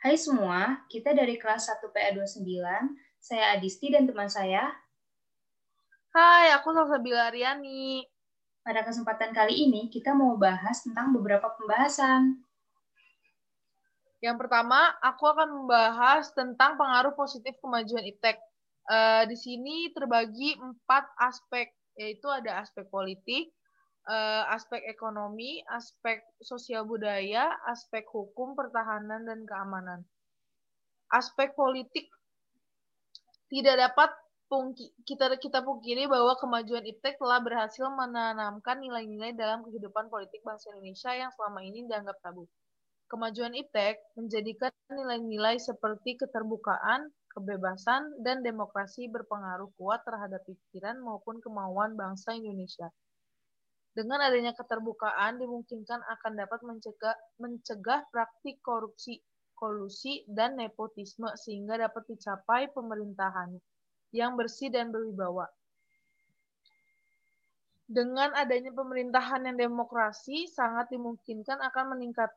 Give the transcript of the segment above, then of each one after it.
Hai semua, kita dari kelas 1 PA29. Saya Adisti dan teman saya. Hai, aku Salsabila Aryani. Pada kesempatan kali ini, kita mau bahas tentang beberapa pembahasan. Yang pertama, aku akan membahas tentang pengaruh positif kemajuan IPTEK. Uh, di sini terbagi empat aspek, yaitu ada aspek politik, uh, aspek ekonomi, aspek sosial budaya, aspek hukum, pertahanan, dan keamanan. Aspek politik tidak dapat pungki, kita kita pungkiri bahwa kemajuan IPTEK telah berhasil menanamkan nilai-nilai dalam kehidupan politik bangsa Indonesia yang selama ini dianggap tabu. Kemajuan IPTEK menjadikan nilai-nilai seperti keterbukaan, kebebasan, dan demokrasi berpengaruh kuat terhadap pikiran maupun kemauan bangsa Indonesia. Dengan adanya keterbukaan dimungkinkan akan dapat mencegah, mencegah praktik korupsi, kolusi, dan nepotisme sehingga dapat dicapai pemerintahan yang bersih dan berwibawa. Dengan adanya pemerintahan yang demokrasi, sangat dimungkinkan akan meningkat,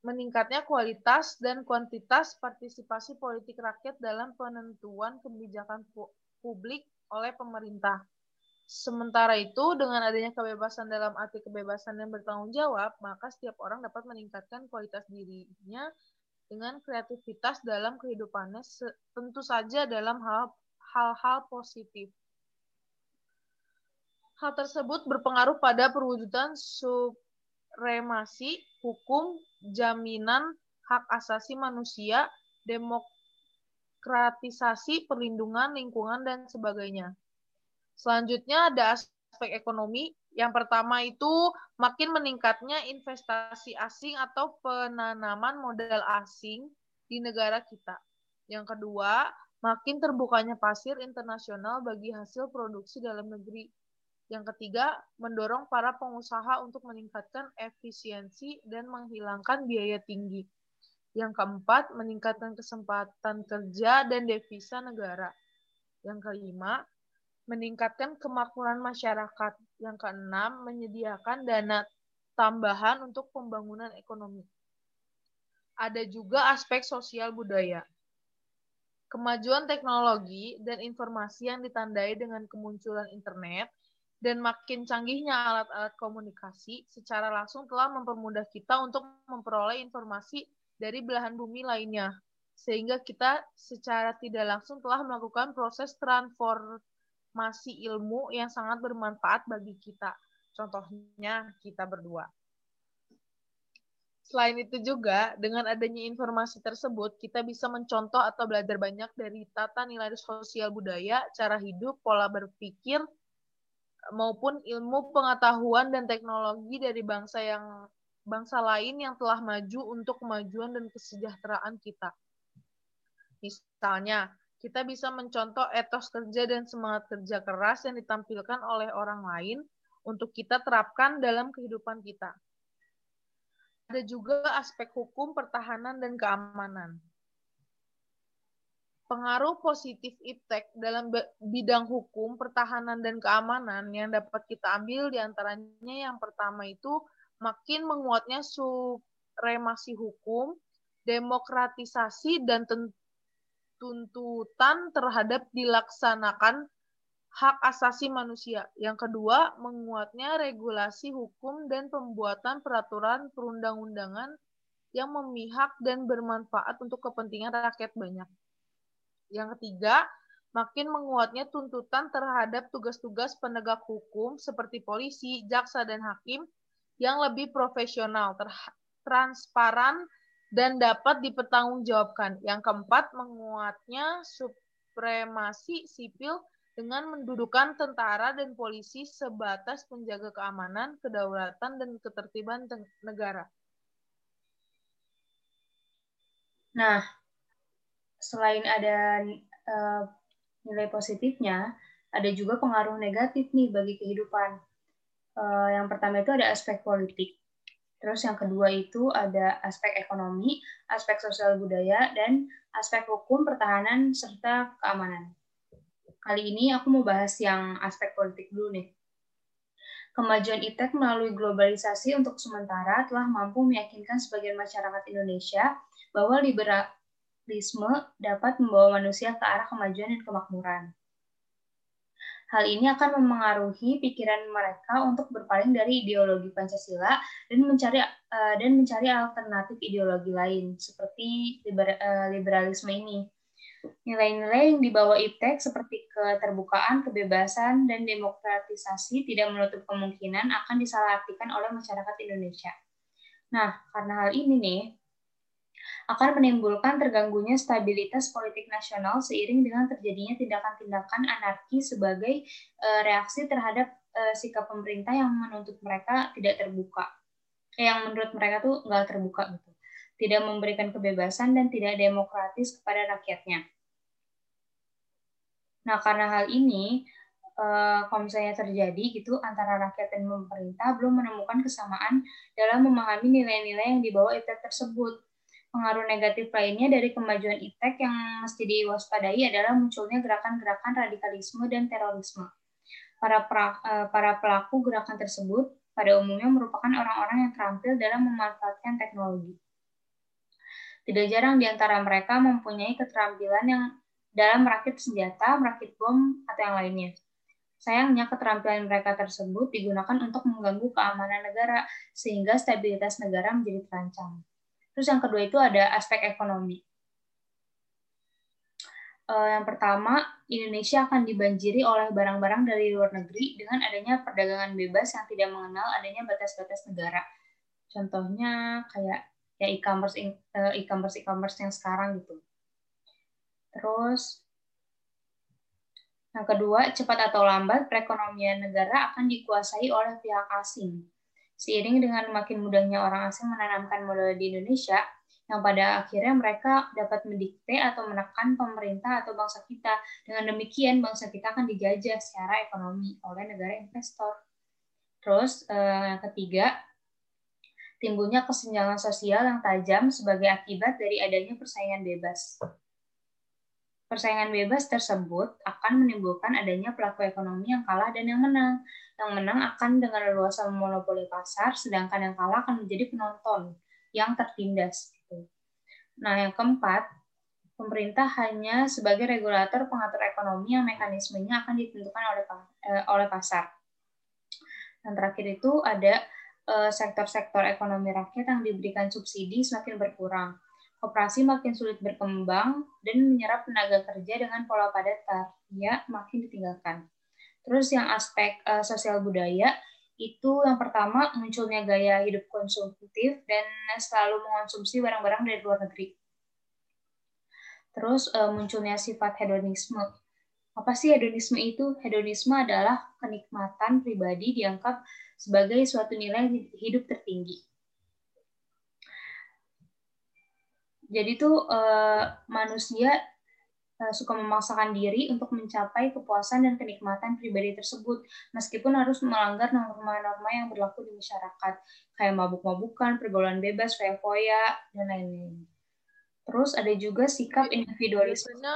meningkatnya kualitas dan kuantitas partisipasi politik rakyat dalam penentuan kebijakan publik oleh pemerintah. Sementara itu, dengan adanya kebebasan dalam arti kebebasan yang bertanggung jawab, maka setiap orang dapat meningkatkan kualitas dirinya dengan kreativitas dalam kehidupannya, tentu saja dalam hal-hal positif. Hal tersebut berpengaruh pada perwujudan supremasi hukum, jaminan hak asasi manusia, demokratisasi, perlindungan lingkungan, dan sebagainya. Selanjutnya ada aspek ekonomi. Yang pertama itu makin meningkatnya investasi asing atau penanaman modal asing di negara kita. Yang kedua, makin terbukanya pasir internasional bagi hasil produksi dalam negeri. Yang ketiga, mendorong para pengusaha untuk meningkatkan efisiensi dan menghilangkan biaya tinggi. Yang keempat, meningkatkan kesempatan kerja dan devisa negara. Yang kelima, meningkatkan kemakmuran masyarakat. Yang keenam, menyediakan dana tambahan untuk pembangunan ekonomi. Ada juga aspek sosial budaya. Kemajuan teknologi dan informasi yang ditandai dengan kemunculan internet dan makin canggihnya alat-alat komunikasi secara langsung telah mempermudah kita untuk memperoleh informasi dari belahan bumi lainnya. Sehingga kita secara tidak langsung telah melakukan proses transformasi masih ilmu yang sangat bermanfaat bagi kita. Contohnya kita berdua. Selain itu juga, dengan adanya informasi tersebut, kita bisa mencontoh atau belajar banyak dari tata nilai sosial budaya, cara hidup, pola berpikir, maupun ilmu pengetahuan dan teknologi dari bangsa yang bangsa lain yang telah maju untuk kemajuan dan kesejahteraan kita. Misalnya, kita bisa mencontoh etos kerja dan semangat kerja keras yang ditampilkan oleh orang lain untuk kita terapkan dalam kehidupan kita. Ada juga aspek hukum, pertahanan, dan keamanan. Pengaruh positif IPTEK dalam bidang hukum, pertahanan, dan keamanan yang dapat kita ambil di antaranya yang pertama itu makin menguatnya supremasi hukum, demokratisasi, dan tentu tuntutan terhadap dilaksanakan hak asasi manusia. Yang kedua, menguatnya regulasi hukum dan pembuatan peraturan perundang-undangan yang memihak dan bermanfaat untuk kepentingan rakyat banyak. Yang ketiga, makin menguatnya tuntutan terhadap tugas-tugas penegak hukum seperti polisi, jaksa, dan hakim yang lebih profesional, transparan, dan dapat dipertanggungjawabkan. Yang keempat, menguatnya supremasi sipil dengan mendudukan tentara dan polisi sebatas penjaga keamanan, kedaulatan, dan ketertiban negara. Nah, selain ada uh, nilai positifnya, ada juga pengaruh negatif nih bagi kehidupan. Uh, yang pertama itu ada aspek politik. Terus yang kedua itu ada aspek ekonomi, aspek sosial budaya, dan aspek hukum, pertahanan, serta keamanan. Kali ini aku mau bahas yang aspek politik dulu nih. Kemajuan ITEK melalui globalisasi untuk sementara telah mampu meyakinkan sebagian masyarakat Indonesia bahwa radikalisme dapat membawa manusia ke arah kemajuan dan kemakmuran. Hal ini akan memengaruhi pikiran mereka untuk berpaling dari ideologi Pancasila dan mencari uh, dan mencari alternatif ideologi lain seperti uh, liberalisme ini. Nilai-nilai yang dibawa IPTEK seperti keterbukaan, kebebasan, dan demokratisasi tidak menutup kemungkinan akan disalahartikan oleh masyarakat Indonesia. Nah, karena hal ini nih, akan menimbulkan terganggunya stabilitas politik nasional seiring dengan terjadinya tindakan-tindakan anarki sebagai uh, reaksi terhadap uh, sikap pemerintah yang menuntut mereka tidak terbuka, eh, yang menurut mereka tuh nggak terbuka gitu, tidak memberikan kebebasan dan tidak demokratis kepada rakyatnya. Nah, karena hal ini, uh, kalau misalnya terjadi gitu antara rakyat dan pemerintah belum menemukan kesamaan dalam memahami nilai-nilai yang dibawa ITER tersebut Pengaruh negatif lainnya dari kemajuan ITEK yang mesti diwaspadai adalah munculnya gerakan-gerakan radikalisme dan terorisme. Para, pra, eh, para pelaku gerakan tersebut pada umumnya merupakan orang-orang yang terampil dalam memanfaatkan teknologi. Tidak jarang di antara mereka mempunyai keterampilan yang dalam merakit senjata, merakit bom, atau yang lainnya. Sayangnya, keterampilan mereka tersebut digunakan untuk mengganggu keamanan negara, sehingga stabilitas negara menjadi terancam. Terus yang kedua itu ada aspek ekonomi. Uh, yang pertama, Indonesia akan dibanjiri oleh barang-barang dari luar negeri dengan adanya perdagangan bebas yang tidak mengenal adanya batas-batas negara. Contohnya kayak ya e-commerce eh, e-commerce e-commerce yang sekarang gitu. Terus yang kedua, cepat atau lambat perekonomian negara akan dikuasai oleh pihak asing Seiring dengan makin mudahnya orang asing menanamkan modal di Indonesia, yang pada akhirnya mereka dapat mendikte atau menekan pemerintah atau bangsa kita. Dengan demikian, bangsa kita akan dijajah secara ekonomi oleh negara investor. Terus, eh, ketiga, timbulnya kesenjangan sosial yang tajam sebagai akibat dari adanya persaingan bebas. Persaingan bebas tersebut akan menimbulkan adanya pelaku ekonomi yang kalah dan yang menang, yang menang akan dengan leluasa memonopoli pasar, sedangkan yang kalah akan menjadi penonton yang tertindas. Gitu. Nah, yang keempat, pemerintah hanya sebagai regulator pengatur ekonomi yang mekanismenya akan ditentukan oleh eh, oleh pasar. Yang terakhir itu ada eh, sektor-sektor ekonomi rakyat yang diberikan subsidi semakin berkurang. Koperasi makin sulit berkembang dan menyerap tenaga kerja dengan pola padat karya makin ditinggalkan. Terus yang aspek uh, sosial budaya itu yang pertama munculnya gaya hidup konsumtif dan selalu mengonsumsi barang-barang dari luar negeri. Terus uh, munculnya sifat hedonisme. Apa sih hedonisme itu? Hedonisme adalah kenikmatan pribadi dianggap sebagai suatu nilai hidup tertinggi. Jadi tuh uh, manusia Eh, suka memaksakan diri untuk mencapai kepuasan dan kenikmatan pribadi tersebut, meskipun harus melanggar norma-norma yang berlaku di masyarakat, kayak mabuk-mabukan, pergaulan bebas, foya-foya, dan lain-lain. Terus ada juga sikap individualisme. Biasanya,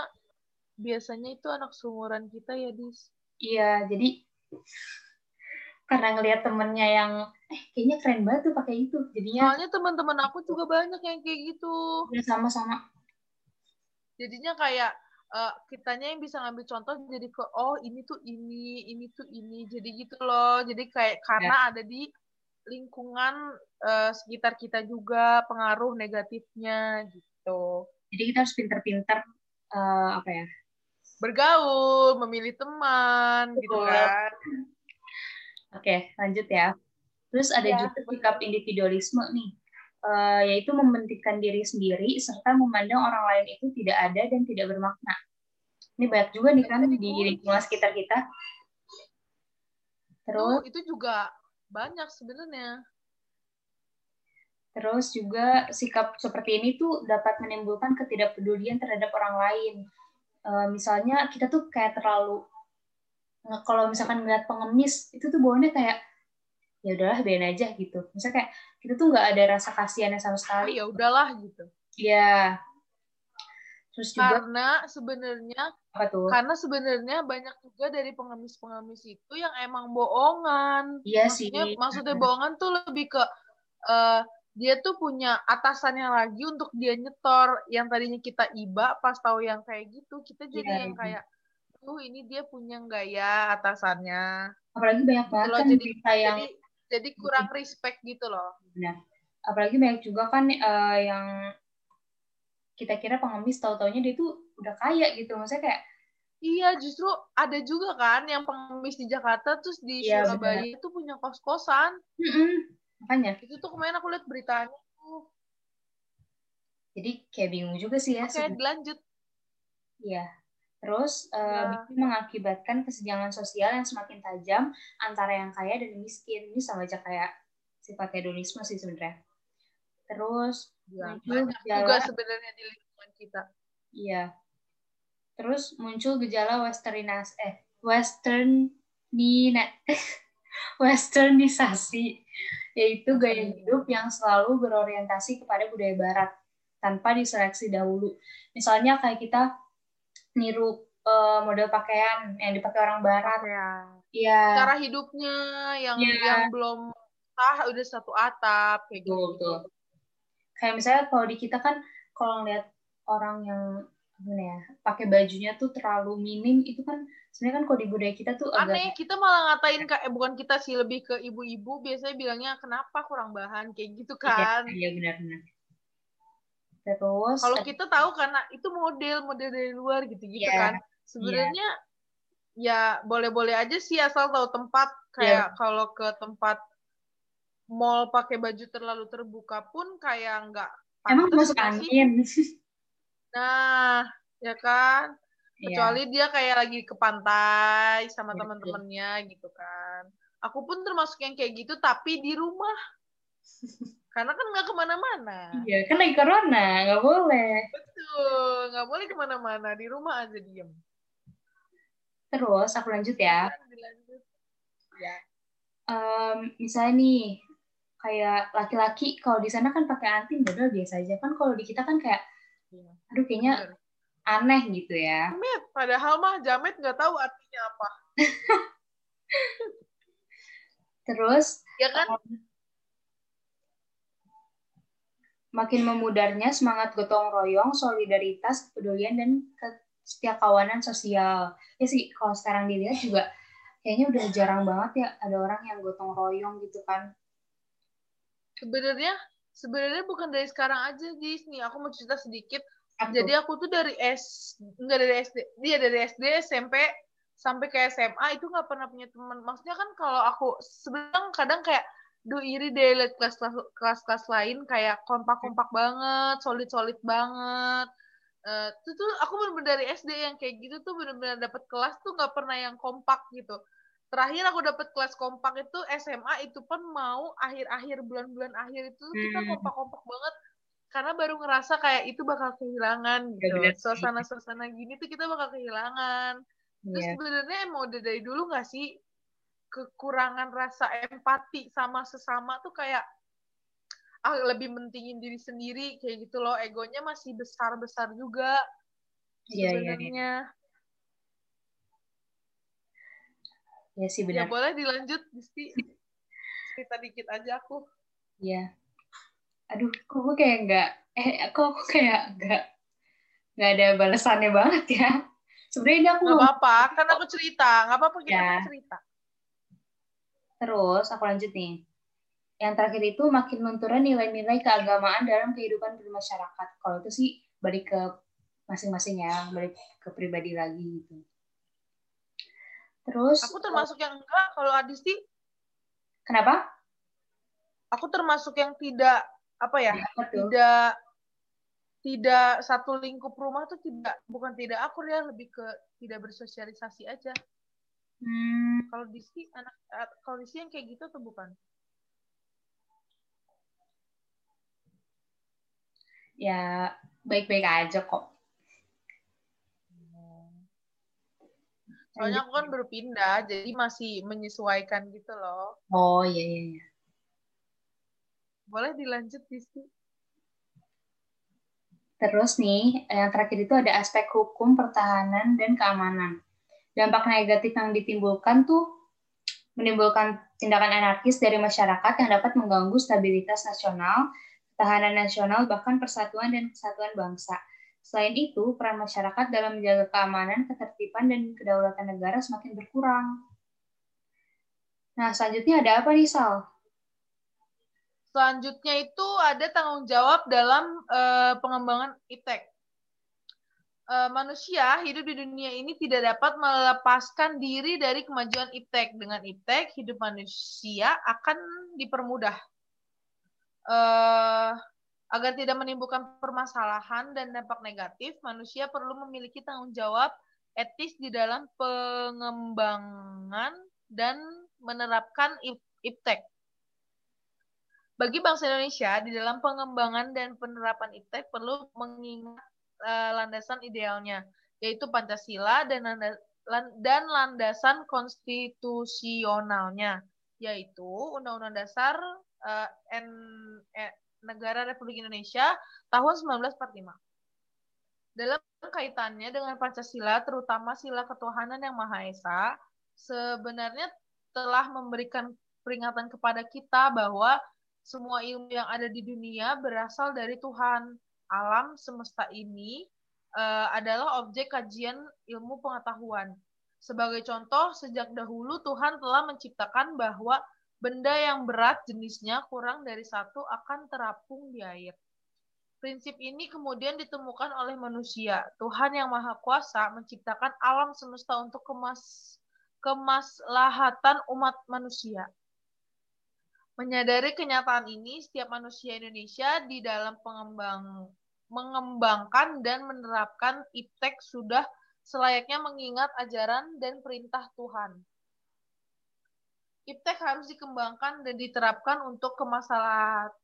biasanya itu anak seumuran kita ya, Dis? Iya, jadi karena ngelihat temennya yang eh kayaknya keren banget tuh pakai itu. Jadinya soalnya teman-teman aku juga banyak yang kayak gitu. Ya sama-sama. Jadinya kayak uh, kitanya yang bisa ngambil contoh jadi ke oh ini tuh ini ini tuh ini. Jadi gitu loh. Jadi kayak karena ya. ada di lingkungan uh, sekitar kita juga pengaruh negatifnya gitu. Jadi kita harus pinter-pinter uh, apa ya? Bergaul memilih teman gitu Betul. gitu kan. Oke lanjut ya terus ada ya, juga sikap individualisme nih uh, yaitu membentikkan diri sendiri serta memandang orang lain itu tidak ada dan tidak bermakna. Ini banyak juga nih kan di lingkungan sekitar kita. Terus itu juga banyak sebenarnya. Terus juga sikap seperti ini tuh dapat menimbulkan ketidakpedulian terhadap orang lain. Uh, misalnya kita tuh kayak terlalu kalau misalkan ngeliat pengemis itu tuh bawaannya kayak ya udahlah biarin aja gitu. Misalnya kayak kita tuh nggak ada rasa kasihannya sama sekali. ya udahlah gitu. Ya terus juga karena sebenarnya apa tuh? karena sebenarnya banyak juga dari pengemis-pengemis itu yang emang bohongan. Iya maksudnya, sih. maksudnya bohongan tuh lebih ke uh, dia tuh punya atasannya lagi untuk dia nyetor. Yang tadinya kita iba pas tahu yang kayak gitu kita jadi yeah, yang yeah. kayak tuh ini dia punya nggak ya atasannya? Apalagi banyak gitu banget kan jadi, yang jadi, jadi kurang respect gitu loh benar apalagi banyak juga kan uh, yang kita kira pengemis tahu taunya dia tuh udah kaya gitu maksudnya kayak Iya, justru ada juga kan yang pengemis di Jakarta terus di iya, Surabaya itu punya kos-kosan. Mm. Makanya. Itu tuh kemarin aku lihat beritanya tuh. Jadi kayak bingung juga sih ya. Oke, lanjut. Iya. Terus uh, ya. mengakibatkan kesenjangan sosial yang semakin tajam antara yang kaya dan yang miskin. Ini sama aja kayak sifat hedonisme sih sebenarnya. Terus ya, banyak juga sebenarnya di lingkungan kita. Iya, Terus muncul gejala westerninas eh western nina westernisasi yaitu gaya hidup yang selalu berorientasi kepada budaya barat tanpa diseleksi dahulu. Misalnya kayak kita niru uh, model pakaian yang dipakai orang barat. Ya. Iya. Cara hidupnya yang ya. yang belum sah udah satu atap kayak gitu. Kayak misalnya kalau di kita kan kalau ngeliat orang yang gimana ya pakai bajunya tuh terlalu minim itu kan sebenarnya kan kalau di budaya kita tuh aneh kita malah ngatain kak eh, bukan kita sih lebih ke ibu-ibu biasanya bilangnya kenapa kurang bahan kayak gitu iya, kan iya benar-benar terus kalau kita tahu karena itu model model dari luar gitu gitu yeah, kan sebenarnya yeah. ya boleh-boleh aja sih asal tahu tempat kayak yeah. kalau ke tempat mall pakai baju terlalu terbuka pun kayak nggak emang masuk angin Nah, ya kan? Iya. Kecuali yeah. dia kayak lagi ke pantai sama yeah, teman-temannya gitu kan. Aku pun termasuk yang kayak gitu, tapi di rumah. Karena kan nggak ke mana-mana. Iya, kan lagi corona, nggak boleh. Betul, nggak boleh ke mana-mana. Di rumah aja diem. Terus, aku lanjut ya. Dilanjut. Ya. Um, misalnya nih, kayak laki-laki kalau di sana kan pakai anting, udah biasa aja. Kan kalau di kita kan kayak Iya. Aduh kayaknya Bener. aneh gitu ya. Jamet, padahal mah jamet nggak tahu artinya apa. Terus ya kan? Um, makin memudarnya semangat gotong royong, solidaritas, kepedulian dan kawanan sosial. Ya sih kalau sekarang dilihat juga kayaknya udah jarang banget ya ada orang yang gotong royong gitu kan. Sebenarnya sebenarnya bukan dari sekarang aja Jis nih aku mau cerita sedikit Aku. jadi aku tuh dari S enggak dari SD dia dari SD SMP sampai ke SMA itu nggak pernah punya teman maksudnya kan kalau aku sebenarnya kadang kayak duh iri deh liat kelas kelas kelas lain kayak kompak kompak banget solid solid banget. Uh, itu tuh aku bener-bener dari SD yang kayak gitu tuh bener-bener dapet kelas tuh nggak pernah yang kompak gitu. Terakhir aku dapat kelas kompak itu SMA itu pun mau akhir-akhir bulan-bulan akhir itu hmm. kita kompak-kompak banget. Karena baru ngerasa kayak itu bakal kehilangan gitu. suasana-suasana gini tuh kita bakal kehilangan. Terus yeah. sebenarnya emang udah dari dulu nggak sih kekurangan rasa empati sama sesama tuh kayak ah lebih mentingin diri sendiri kayak gitu loh egonya masih besar besar juga iya, iya. sebenarnya yeah, yeah. Ya sih benar. Ya boleh dilanjut, Disti. Cerita dikit aja aku. Iya. Aduh, kok aku kayak nggak, eh, kok aku kayak nggak, nggak ada balasannya banget ya. Sebenarnya ini aku nggak apa-apa, kan aku cerita, nggak apa-apa kita ya. cerita. Terus aku lanjut nih. Yang terakhir itu makin lunturnya nilai-nilai keagamaan dalam kehidupan bermasyarakat. Kalau itu sih balik ke masing-masing ya, balik ke pribadi lagi gitu. Terus aku termasuk yang enggak kalau Adisti. Kenapa? Aku termasuk yang tidak apa ya? Tidak tidak satu lingkup rumah tuh tidak bukan tidak akur ya lebih ke tidak bersosialisasi aja. Hmm. Kalau Disti anak kalau Disti yang kayak gitu atau bukan? Ya baik-baik aja kok. Soalnya aku kan berpindah, jadi masih menyesuaikan gitu loh. Oh iya iya. iya. Boleh dilanjut di sini. Terus nih, yang terakhir itu ada aspek hukum, pertahanan, dan keamanan. Dampak negatif yang ditimbulkan tuh menimbulkan tindakan anarkis dari masyarakat yang dapat mengganggu stabilitas nasional, ketahanan nasional, bahkan persatuan dan kesatuan bangsa. Selain itu, peran masyarakat dalam menjaga keamanan, ketertiban, dan kedaulatan negara semakin berkurang. Nah, selanjutnya ada apa nih, Sal? Selanjutnya itu ada tanggung jawab dalam uh, pengembangan iptek. Uh, manusia hidup di dunia ini tidak dapat melepaskan diri dari kemajuan iptek. Dengan iptek, hidup manusia akan dipermudah. Uh, agar tidak menimbulkan permasalahan dan dampak negatif, manusia perlu memiliki tanggung jawab etis di dalam pengembangan dan menerapkan iptek. Bagi bangsa Indonesia, di dalam pengembangan dan penerapan IPTEK perlu mengingat uh, landasan idealnya, yaitu Pancasila dan, dan landasan konstitusionalnya, yaitu Undang-Undang Dasar uh, N, eh, Negara Republik Indonesia tahun 1945. Dalam kaitannya dengan Pancasila, terutama sila ketuhanan yang Maha Esa, sebenarnya telah memberikan peringatan kepada kita bahwa semua ilmu yang ada di dunia berasal dari Tuhan. Alam semesta ini uh, adalah objek kajian ilmu pengetahuan. Sebagai contoh, sejak dahulu Tuhan telah menciptakan bahwa benda yang berat jenisnya kurang dari satu akan terapung di air. Prinsip ini kemudian ditemukan oleh manusia. Tuhan yang Maha Kuasa menciptakan alam semesta untuk kemas kemaslahatan umat manusia. Menyadari kenyataan ini, setiap manusia Indonesia di dalam pengembang, mengembangkan dan menerapkan iptek sudah selayaknya mengingat ajaran dan perintah Tuhan. Iptek harus dikembangkan dan diterapkan untuk kemaslahatan,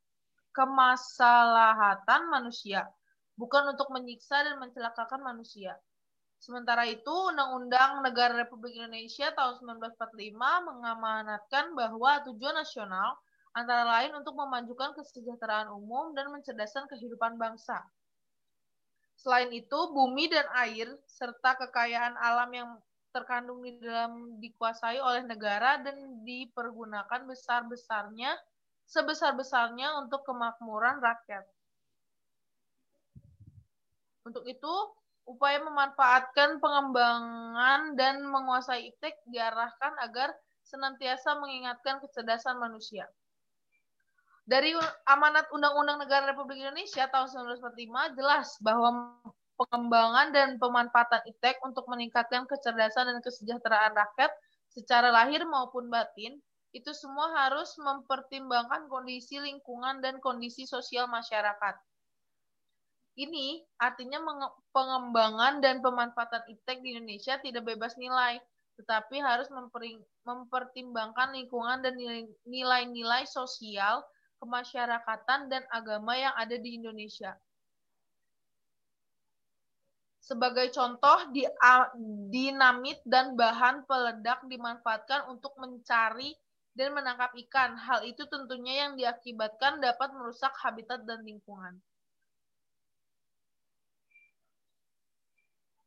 kemaslahatan manusia, bukan untuk menyiksa dan mencelakakan manusia. Sementara itu, Undang-Undang Negara Republik Indonesia tahun 1945 mengamanatkan bahwa tujuan nasional antara lain untuk memajukan kesejahteraan umum dan mencerdaskan kehidupan bangsa. Selain itu, bumi dan air serta kekayaan alam yang terkandung di dalam dikuasai oleh negara dan dipergunakan besar-besarnya sebesar-besarnya untuk kemakmuran rakyat. Untuk itu, upaya memanfaatkan pengembangan dan menguasai iptek diarahkan agar senantiasa mengingatkan kecerdasan manusia. Dari amanat Undang-Undang Negara Republik Indonesia tahun 1945 jelas bahwa pengembangan dan pemanfaatan iptek untuk meningkatkan kecerdasan dan kesejahteraan rakyat secara lahir maupun batin itu semua harus mempertimbangkan kondisi lingkungan dan kondisi sosial masyarakat. Ini artinya pengembangan dan pemanfaatan iptek di Indonesia tidak bebas nilai, tetapi harus mempertimbangkan lingkungan dan nilai-nilai sosial kemasyarakatan dan agama yang ada di Indonesia. Sebagai contoh, dinamit dan bahan peledak dimanfaatkan untuk mencari dan menangkap ikan. Hal itu tentunya yang diakibatkan dapat merusak habitat dan lingkungan.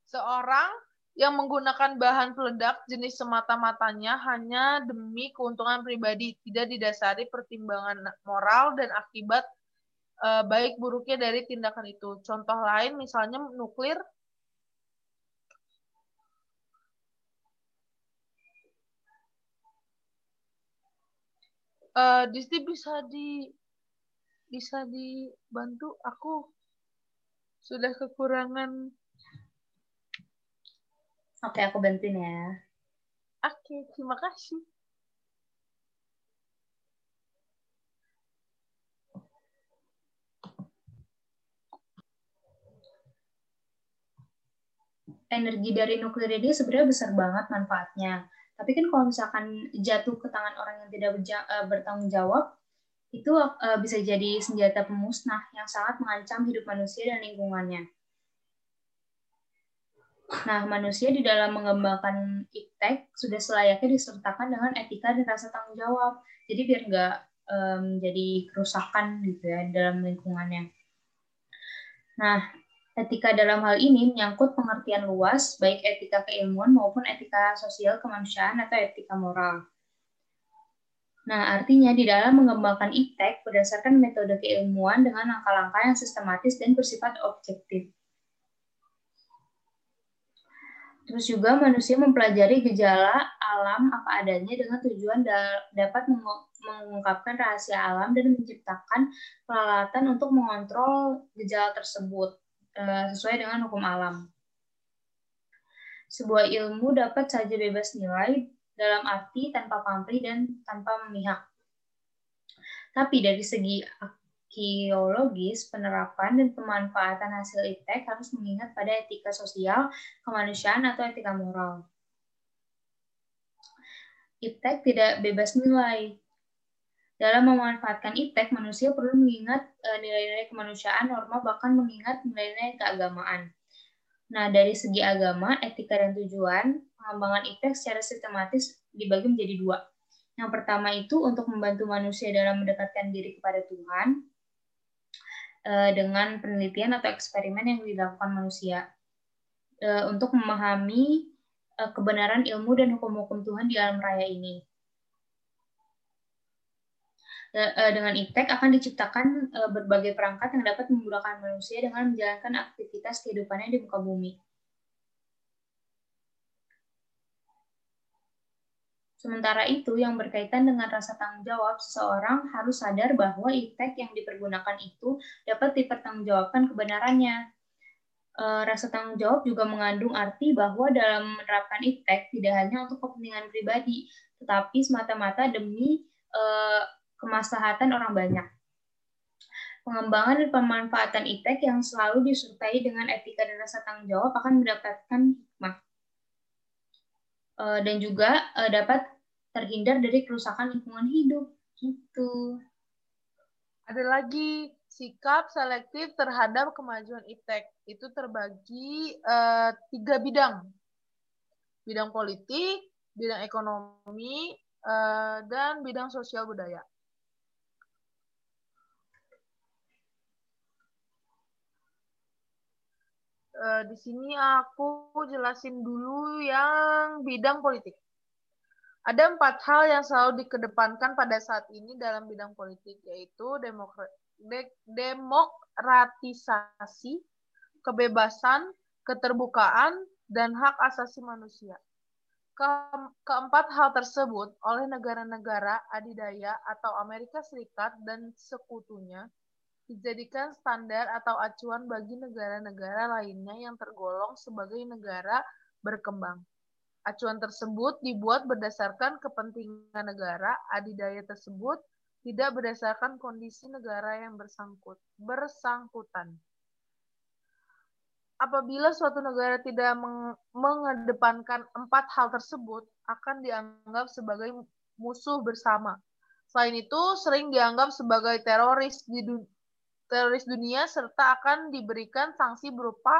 Seorang yang menggunakan bahan peledak jenis semata-matanya hanya demi keuntungan pribadi, tidak didasari pertimbangan moral dan akibat e, baik buruknya dari tindakan itu. Contoh lain misalnya nuklir Uh, Disti bisa di bisa dibantu aku sudah kekurangan Oke, aku bantuin ya. Oke, terima kasih. Energi dari nuklir ini sebenarnya besar banget manfaatnya. Tapi kan kalau misalkan jatuh ke tangan orang yang tidak eh, bertanggung jawab, itu eh, bisa jadi senjata pemusnah yang sangat mengancam hidup manusia dan lingkungannya. Nah, manusia di dalam mengembangkan iptek sudah selayaknya disertakan dengan etika dan rasa tanggung jawab. Jadi biar nggak um, jadi kerusakan gitu ya dalam lingkungannya. Nah, etika dalam hal ini menyangkut pengertian luas, baik etika keilmuan maupun etika sosial kemanusiaan atau etika moral. Nah, artinya di dalam mengembangkan iptek berdasarkan metode keilmuan dengan langkah-langkah yang sistematis dan bersifat objektif. Terus juga manusia mempelajari gejala alam apa adanya dengan tujuan da dapat mengungkapkan rahasia alam dan menciptakan peralatan untuk mengontrol gejala tersebut uh, sesuai dengan hukum alam. Sebuah ilmu dapat saja bebas nilai dalam arti tanpa pamrih dan tanpa memihak. Tapi dari segi arkeologis, penerapan dan pemanfaatan hasil iptek harus mengingat pada etika sosial, kemanusiaan, atau etika moral. Iptek tidak bebas nilai. Dalam memanfaatkan iptek, manusia perlu mengingat nilai-nilai kemanusiaan, norma, bahkan mengingat nilai-nilai keagamaan. Nah, dari segi agama, etika, dan tujuan, pengembangan iptek secara sistematis dibagi menjadi dua. Yang pertama itu untuk membantu manusia dalam mendekatkan diri kepada Tuhan eh, dengan penelitian atau eksperimen yang dilakukan manusia eh, untuk memahami eh, kebenaran ilmu dan hukum-hukum Tuhan di alam raya ini. Dengan iptek akan diciptakan berbagai perangkat yang dapat memudahkan manusia dengan menjalankan aktivitas kehidupannya di muka bumi. Sementara itu, yang berkaitan dengan rasa tanggung jawab, seseorang harus sadar bahwa iptek yang dipergunakan itu dapat dipertanggungjawabkan kebenarannya. E, rasa tanggung jawab juga mengandung arti bahwa dalam menerapkan iptek tidak hanya untuk kepentingan pribadi, tetapi semata-mata demi e, kemaslahatan orang banyak. Pengembangan dan pemanfaatan iptek yang selalu disertai dengan etika dan rasa tanggung jawab akan mendapatkan hikmah. Eh, dan juga uh, dapat terhindar dari kerusakan lingkungan hidup gitu. Ada lagi sikap selektif terhadap kemajuan iptek itu terbagi uh, tiga bidang, bidang politik, bidang ekonomi, dan bidang sosial budaya. Uh, di sini aku jelasin dulu yang bidang politik. Ada empat hal yang selalu dikedepankan pada saat ini dalam bidang politik, yaitu demokratisasi, kebebasan, keterbukaan, dan hak asasi manusia. Ke keempat hal tersebut oleh negara-negara adidaya atau Amerika Serikat dan sekutunya dijadikan standar atau acuan bagi negara-negara lainnya yang tergolong sebagai negara berkembang. Acuan tersebut dibuat berdasarkan kepentingan negara adidaya tersebut, tidak berdasarkan kondisi negara yang bersangkut, bersangkutan. Apabila suatu negara tidak mengedepankan empat hal tersebut, akan dianggap sebagai musuh bersama. Selain itu, sering dianggap sebagai teroris di, teroris dunia serta akan diberikan sanksi berupa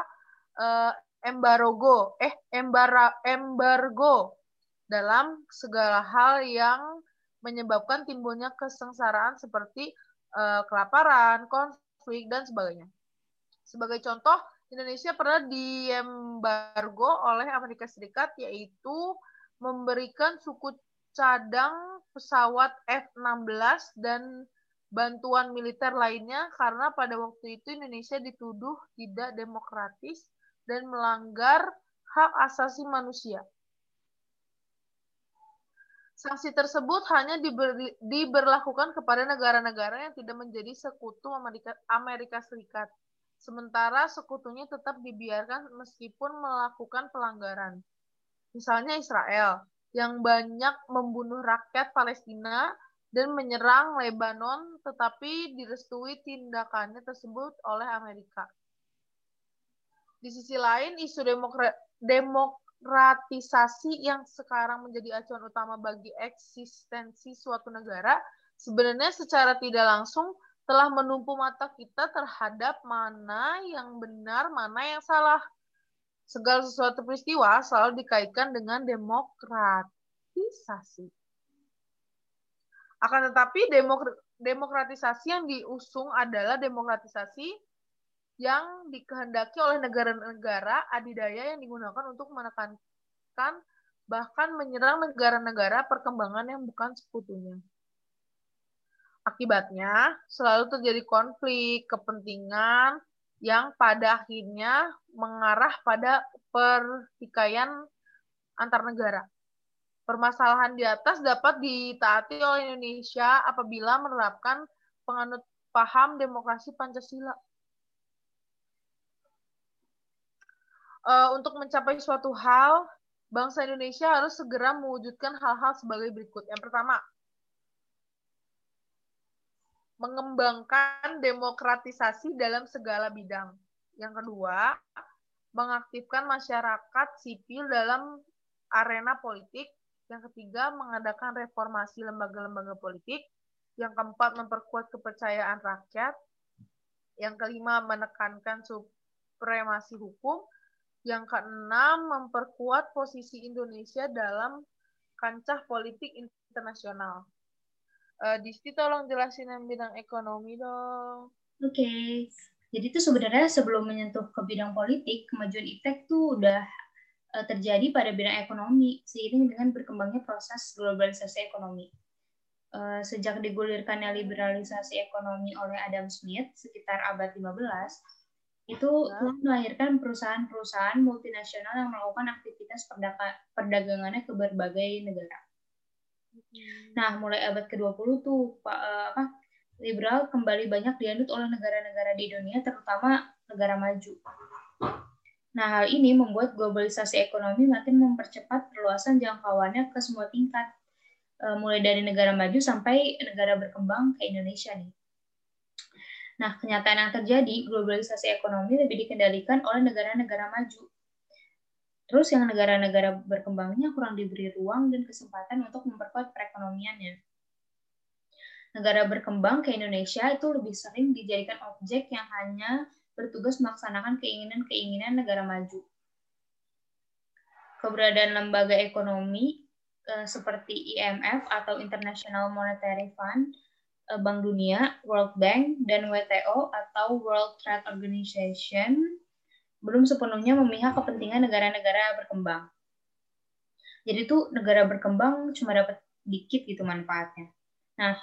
uh, embargo eh embara, embargo dalam segala hal yang menyebabkan timbulnya kesengsaraan seperti uh, kelaparan, konflik dan sebagainya. Sebagai contoh, Indonesia pernah diembargo oleh Amerika Serikat yaitu memberikan suku cadang pesawat F-16 dan bantuan militer lainnya karena pada waktu itu Indonesia dituduh tidak demokratis dan melanggar hak asasi manusia. Sanksi tersebut hanya diberi, diberlakukan kepada negara-negara yang tidak menjadi sekutu Amerika, Amerika Serikat. Sementara sekutunya tetap dibiarkan meskipun melakukan pelanggaran. Misalnya Israel, yang banyak membunuh rakyat Palestina dan menyerang Lebanon, tetapi direstui tindakannya tersebut oleh Amerika. Di sisi lain, isu demokratisasi yang sekarang menjadi acuan utama bagi eksistensi suatu negara, sebenarnya secara tidak langsung telah menumpu mata kita terhadap mana yang benar, mana yang salah. Segala sesuatu peristiwa selalu dikaitkan dengan demokratisasi. Akan tetapi demokratisasi yang diusung adalah demokratisasi yang dikehendaki oleh negara-negara adidaya yang digunakan untuk menekankan bahkan menyerang negara-negara perkembangan yang bukan sekutunya. Akibatnya, selalu terjadi konflik kepentingan yang pada akhirnya mengarah pada pertikaian antar negara. Permasalahan di atas dapat ditaati oleh Indonesia apabila menerapkan penganut paham demokrasi Pancasila. Uh, untuk mencapai suatu hal, bangsa Indonesia harus segera mewujudkan hal-hal sebagai berikut. Yang pertama, mengembangkan demokratisasi dalam segala bidang. Yang kedua, mengaktifkan masyarakat sipil dalam arena politik yang ketiga, mengadakan reformasi lembaga-lembaga politik. Yang keempat, memperkuat kepercayaan rakyat. Yang kelima, menekankan supremasi hukum. Yang keenam, memperkuat posisi Indonesia dalam kancah politik internasional. Uh, Disti tolong jelasin yang bidang ekonomi dong. Oke. Okay. Jadi itu sebenarnya sebelum menyentuh ke bidang politik, kemajuan ITEK tuh udah terjadi pada bidang ekonomi seiring dengan berkembangnya proses globalisasi ekonomi. Eh, sejak digulirkannya liberalisasi ekonomi oleh Adam Smith sekitar abad 15, itu telah melahirkan perusahaan-perusahaan multinasional yang melakukan aktivitas perdagangannya ke berbagai negara. Hmm. Nah, mulai abad ke-20 tuh eh, apa liberal kembali banyak dianut oleh negara-negara di dunia, terutama negara maju. Nah, hal ini membuat globalisasi ekonomi makin mempercepat perluasan jangkauannya ke semua tingkat, eh, mulai dari negara maju sampai negara berkembang ke Indonesia nih. Nah, kenyataan yang terjadi, globalisasi ekonomi lebih dikendalikan oleh negara-negara maju. Terus yang negara-negara berkembangnya kurang diberi ruang dan kesempatan untuk memperkuat perekonomiannya. Negara berkembang ke Indonesia itu lebih sering dijadikan objek yang hanya bertugas melaksanakan keinginan-keinginan negara maju. Keberadaan lembaga ekonomi eh, seperti IMF atau International Monetary Fund, eh, Bank Dunia, World Bank, dan WTO atau World Trade Organization belum sepenuhnya memihak kepentingan negara-negara berkembang. Jadi tuh negara berkembang cuma dapat dikit gitu manfaatnya. Nah,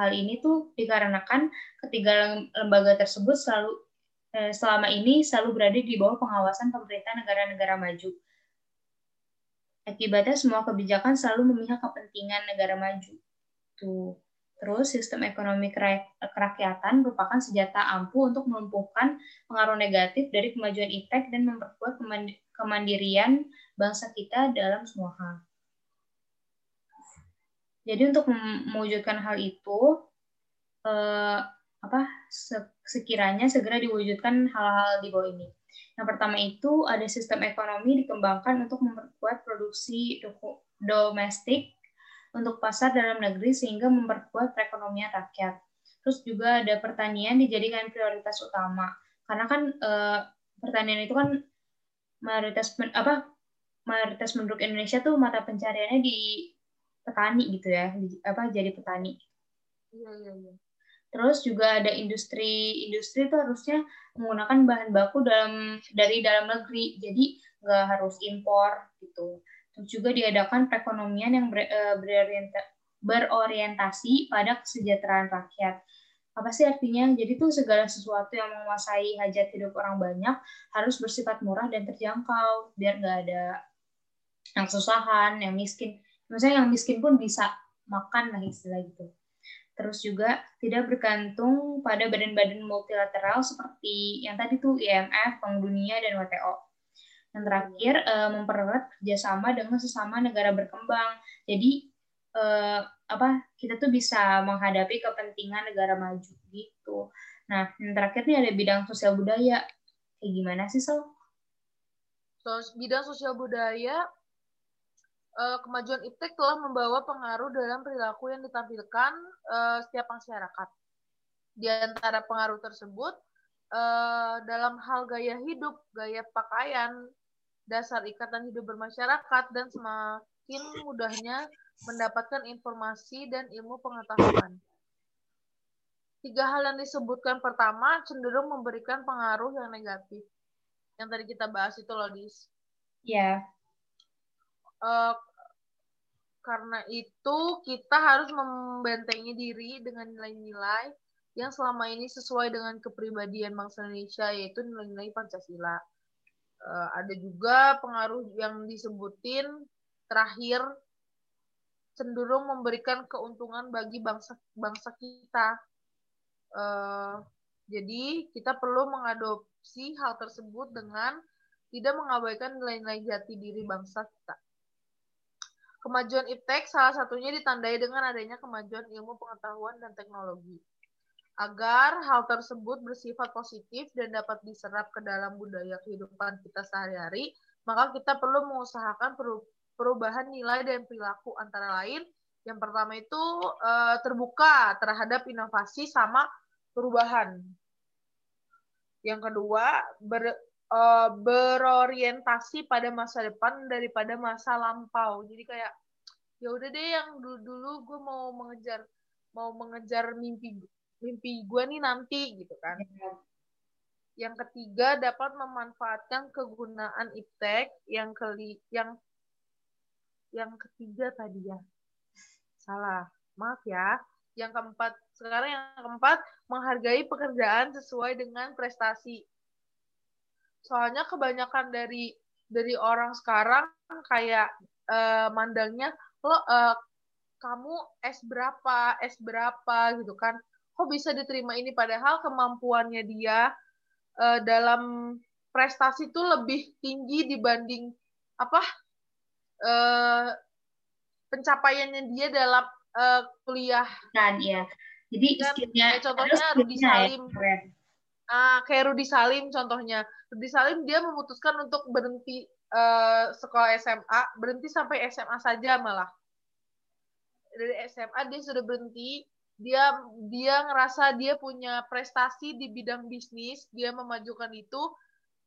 hal ini tuh dikarenakan ketiga lembaga tersebut selalu Eh, selama ini selalu berada di bawah pengawasan pemerintah negara-negara maju. Akibatnya semua kebijakan selalu memihak kepentingan negara maju. Tuh. Terus sistem ekonomi kerakyatan merupakan senjata ampuh untuk melumpuhkan pengaruh negatif dari kemajuan iptek dan memperkuat kemandirian bangsa kita dalam semua hal. Jadi untuk mewujudkan hal itu, eh, apa sekiranya segera diwujudkan hal-hal di bawah ini. Yang pertama itu ada sistem ekonomi dikembangkan untuk memperkuat produksi domestik untuk pasar dalam negeri sehingga memperkuat perekonomian rakyat. Terus juga ada pertanian dijadikan prioritas utama karena kan e, pertanian itu kan mayoritas apa mayoritas penduduk Indonesia tuh mata pencariannya di petani gitu ya, di, apa jadi petani. Iya iya iya. Terus juga ada industri industri itu harusnya menggunakan bahan baku dalam dari dalam negeri, jadi nggak harus impor gitu. Terus juga diadakan perekonomian yang ber, eh, berorienta, berorientasi pada kesejahteraan rakyat. Apa sih artinya? Jadi tuh segala sesuatu yang menguasai hajat hidup orang banyak harus bersifat murah dan terjangkau, biar nggak ada yang kesusahan, yang miskin. Misalnya yang miskin pun bisa makan lah istilah gitu. Terus juga tidak bergantung pada badan-badan multilateral seperti yang tadi tuh IMF, Bank Dunia, dan WTO. Yang terakhir, uh, mempererat kerjasama dengan sesama negara berkembang. Jadi, uh, apa kita tuh bisa menghadapi kepentingan negara maju gitu. Nah, yang terakhir nih ada bidang sosial budaya. Kayak gimana sih, Sol? So, bidang sosial budaya uh, kemajuan iptek telah membawa pengaruh dalam perilaku yang ditampilkan uh, setiap masyarakat. Di antara pengaruh tersebut, uh, dalam hal gaya hidup, gaya pakaian, dasar ikatan hidup bermasyarakat, dan semakin mudahnya mendapatkan informasi dan ilmu pengetahuan. Tiga hal yang disebutkan pertama cenderung memberikan pengaruh yang negatif. Yang tadi kita bahas itu loh, Dis. Iya. Yeah uh, karena itu kita harus membentengi diri dengan nilai-nilai yang selama ini sesuai dengan kepribadian bangsa Indonesia yaitu nilai-nilai Pancasila. Uh, ada juga pengaruh yang disebutin terakhir cenderung memberikan keuntungan bagi bangsa bangsa kita. Uh, jadi kita perlu mengadopsi hal tersebut dengan tidak mengabaikan nilai-nilai jati diri bangsa kita. Kemajuan iptek salah satunya ditandai dengan adanya kemajuan ilmu pengetahuan dan teknologi. Agar hal tersebut bersifat positif dan dapat diserap ke dalam budaya kehidupan kita sehari-hari, maka kita perlu mengusahakan perubahan nilai dan perilaku antara lain. Yang pertama itu eh, terbuka terhadap inovasi sama perubahan. Yang kedua, ber, uh, berorientasi pada masa depan daripada masa lampau. Jadi kayak ya udah deh yang dulu dulu gue mau mengejar mau mengejar mimpi mimpi gue nih nanti gitu kan. Yang ketiga dapat memanfaatkan kegunaan iptek. Yang keli yang yang ketiga tadi ya. Salah. Maaf ya. Yang keempat sekarang yang keempat menghargai pekerjaan sesuai dengan prestasi soalnya kebanyakan dari dari orang sekarang kayak uh, mandangnya lo uh, kamu S berapa S berapa gitu kan. Kok bisa diterima ini? Padahal kemampuannya dia uh, dalam prestasi itu lebih tinggi dibanding apa uh, pencapaiannya dia dalam uh, kuliah. Kan ya jadi skillnya contohnya Rudi Salim. ya, Ah, kayak Rudi Salim contohnya. Rudi Salim dia memutuskan untuk berhenti uh, sekolah SMA, berhenti sampai SMA saja malah. Dari SMA dia sudah berhenti, dia dia ngerasa dia punya prestasi di bidang bisnis, dia memajukan itu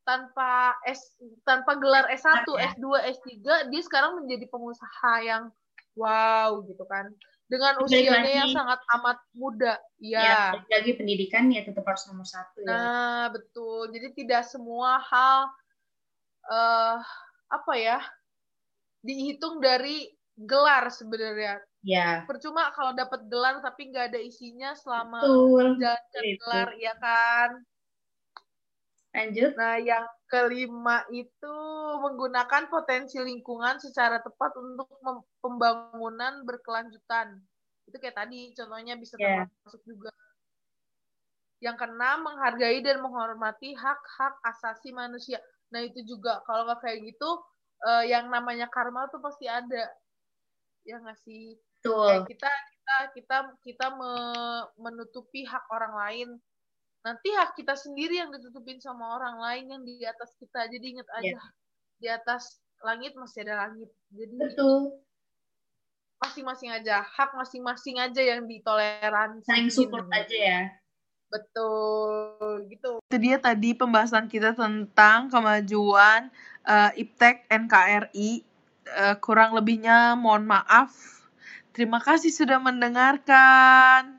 tanpa S tanpa gelar S1, S2, S3, dia sekarang menjadi pengusaha yang wow gitu kan dengan usianya yang sangat amat muda. Ya, ya lagi pendidikan ya tetap harus nomor satu ya. Nah, betul. Jadi tidak semua hal uh, apa ya dihitung dari gelar sebenarnya. Ya. Percuma kalau dapat gelar tapi nggak ada isinya selama menjalankan gelar, ya kan? Lanjut. Nah, yang kelima itu menggunakan potensi lingkungan secara tepat untuk pembangunan berkelanjutan. Itu kayak tadi, contohnya bisa yeah. termasuk juga. Yang keenam, menghargai dan menghormati hak-hak asasi manusia. Nah, itu juga kalau nggak kayak gitu, uh, yang namanya karma tuh pasti ada. Ya nggak sih? Betul. kita kita kita kita menutupi hak orang lain nanti hak kita sendiri yang ditutupin sama orang lain yang di atas kita. Jadi ingat iya. aja yeah. di atas langit masih ada langit. Jadi betul. masing-masing aja hak masing-masing aja yang ditoleransi. Saling support aja ya. Betul gitu. Itu dia tadi pembahasan kita tentang kemajuan uh, iptek NKRI uh, kurang lebihnya mohon maaf. Terima kasih sudah mendengarkan